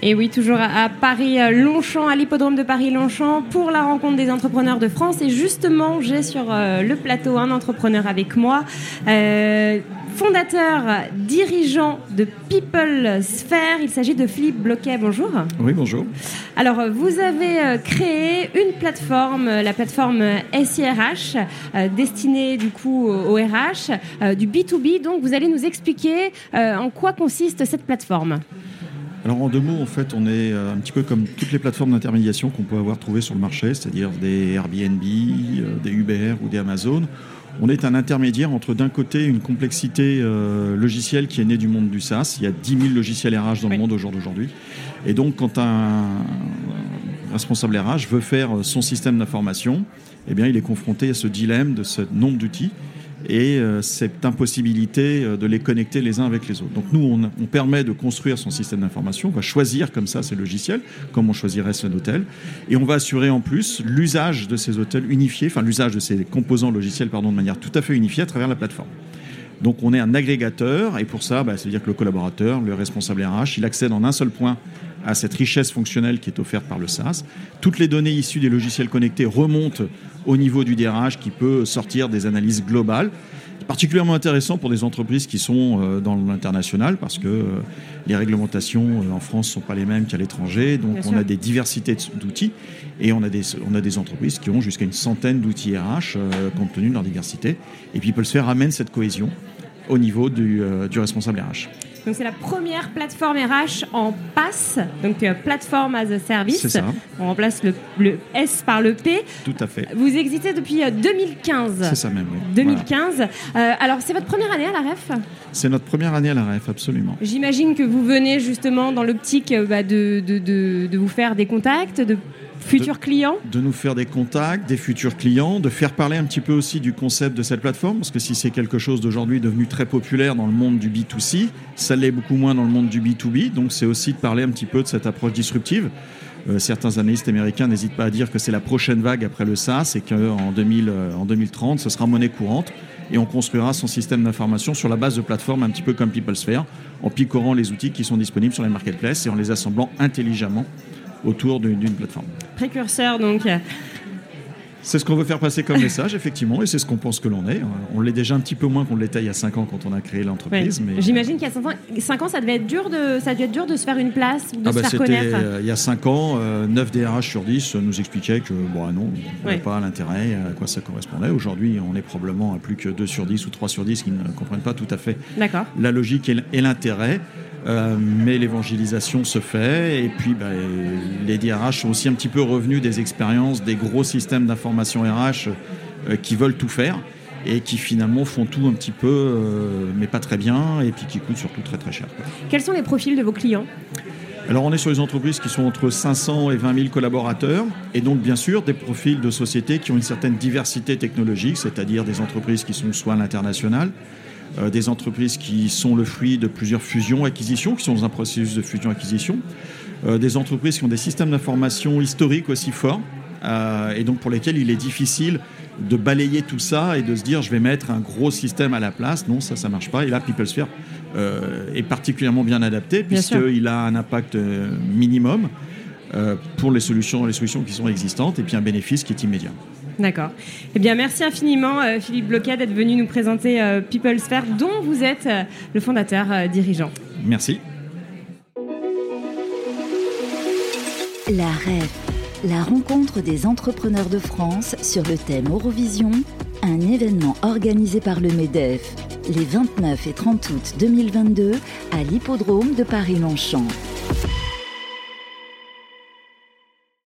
Et oui, toujours à Paris-Longchamp, à l'hippodrome de Paris-Longchamp, pour la rencontre des entrepreneurs de France. Et justement, j'ai sur euh, le plateau un entrepreneur avec moi, euh, fondateur, dirigeant de People Sphere. Il s'agit de Philippe Bloquet. Bonjour. Oui, bonjour. Alors, vous avez euh, créé une plateforme, la plateforme SIRH, destinée du coup au RH, du B2B. Donc, vous allez nous expliquer en quoi consiste cette plateforme. Alors en deux mots, en fait, on est euh, un petit peu comme toutes les plateformes d'intermédiation qu'on peut avoir trouvées sur le marché, c'est-à-dire des Airbnb, euh, des Uber ou des Amazon. On est un intermédiaire entre d'un côté une complexité euh, logicielle qui est née du monde du SaaS. Il y a 10 000 logiciels RH dans le monde au jour d'aujourd'hui. Et donc quand un responsable RH veut faire son système d'information, eh bien il est confronté à ce dilemme de ce nombre d'outils et euh, cette impossibilité euh, de les connecter les uns avec les autres. Donc nous, on, permet de construire son système d'information, on va choisir comme ça ces logiciels, comme on choisirait son hôtel, et on va assurer en plus l'usage de ces hôtels unifiés, enfin l'usage de ces composants logiciels, pardon, de manière tout à fait unifiée à travers la plateforme. Donc on est un agrégateur, et pour ça, bah, ça veut dire que le collaborateur, le responsable RH, il accède en un seul point à cette richesse fonctionnelle qui est offerte par le SaaS. Toutes les données issues des logiciels connectés remontent au niveau du DRH qui peut sortir des analyses globales. Particulièrement intéressant pour des entreprises qui sont euh, dans l'international parce que euh, les réglementations euh, en France ne sont pas les mêmes qu'à l'étranger. Donc on a des diversités d'outils et on a des, on a des entreprises qui ont jusqu'à une centaine d'outils RH compte tenu de leur diversité. Et puis faire amener cette cohésion au niveau du, du responsable RH. Donc c'est la première plateforme RH en PaaS, donc euh, plateforme as a service. Ça. On remplace le, S par le P. Tout à fait. Vous existez depuis 2015. Euh, c'est ça même. Oui. 2015. Euh, alors c'est votre première année à la REF C'est notre première année à la REF, absolument. J'imagine que vous venez justement dans l'optique bah, de, de, de, de vous faire des contacts, de Futurs clients De nous faire des contacts, des futurs clients, de faire parler un petit peu aussi du concept de cette plateforme, parce que si c'est quelque chose d'aujourd'hui devenu très populaire dans le monde du B2C, ça l'est beaucoup moins dans le monde du B2B, donc c'est aussi de parler un petit peu de cette approche disruptive. Euh, certains analystes américains n'hésitent pas à dire que c'est la prochaine vague après le SaaS et qu'en 2000, euh, en 2030, ce sera monnaie courante et on construira son système d'information sur la base de plateformes un petit peu comme PeopleSphere, en picorant les outils qui sont disponibles sur les marketplaces et en les assemblant intelligemment autour d'une plateforme. Précurseur donc. C'est ce qu'on veut faire passer comme message, effectivement, et c'est ce qu'on pense que l'on est. On l'est déjà un petit peu moins qu'on l'était il y a 5 ans quand on a créé l'entreprise. Mais... J'imagine qu'il y a 5 ans, ça devait être dur de, ça devait être dur de se faire une place, de ah se bah, faire connaître. Euh, il y a 5 ans, 9 euh, DRH sur 10 nous expliquaient que bon, ah non, on n'avait pas l'intérêt, à quoi ça correspondait. Aujourd'hui, on est probablement à plus que 2 sur 10 ou 3 sur 10 qui ne comprennent pas tout à fait la logique et l'intérêt. Euh, mais l'évangélisation se fait et puis bah, les DRH sont aussi un petit peu revenus des expériences des gros systèmes d'information RH euh, qui veulent tout faire et qui finalement font tout un petit peu euh, mais pas très bien et puis qui coûtent surtout très très cher. Quels sont les profils de vos clients? Alors on est sur les entreprises qui sont entre 500 et 20 000 collaborateurs et donc bien sûr des profils de sociétés qui ont une certaine diversité technologique, c'est-à-dire des entreprises qui sont soit à l'international, euh, des entreprises qui sont le fruit de plusieurs fusions-acquisitions, qui sont dans un processus de fusion-acquisition, euh, des entreprises qui ont des systèmes d'information historiques aussi forts, euh, et donc pour lesquels il est difficile de balayer tout ça et de se dire je vais mettre un gros système à la place. Non, ça, ça marche pas. Et là, PeopleSphere est particulièrement bien adapté puisqu'il a un impact minimum pour les solutions, les solutions qui sont existantes et puis un bénéfice qui est immédiat. D'accord. Eh bien, merci infiniment, euh, Philippe Bloquet, d'être venu nous présenter euh, PeopleSphere, dont vous êtes euh, le fondateur dirigeant. Merci. La REF, la rencontre des entrepreneurs de France sur le thème Eurovision, un événement organisé par le MEDEF les 29 et 30 août 2022 à l'hippodrome de Paris-Longchamp.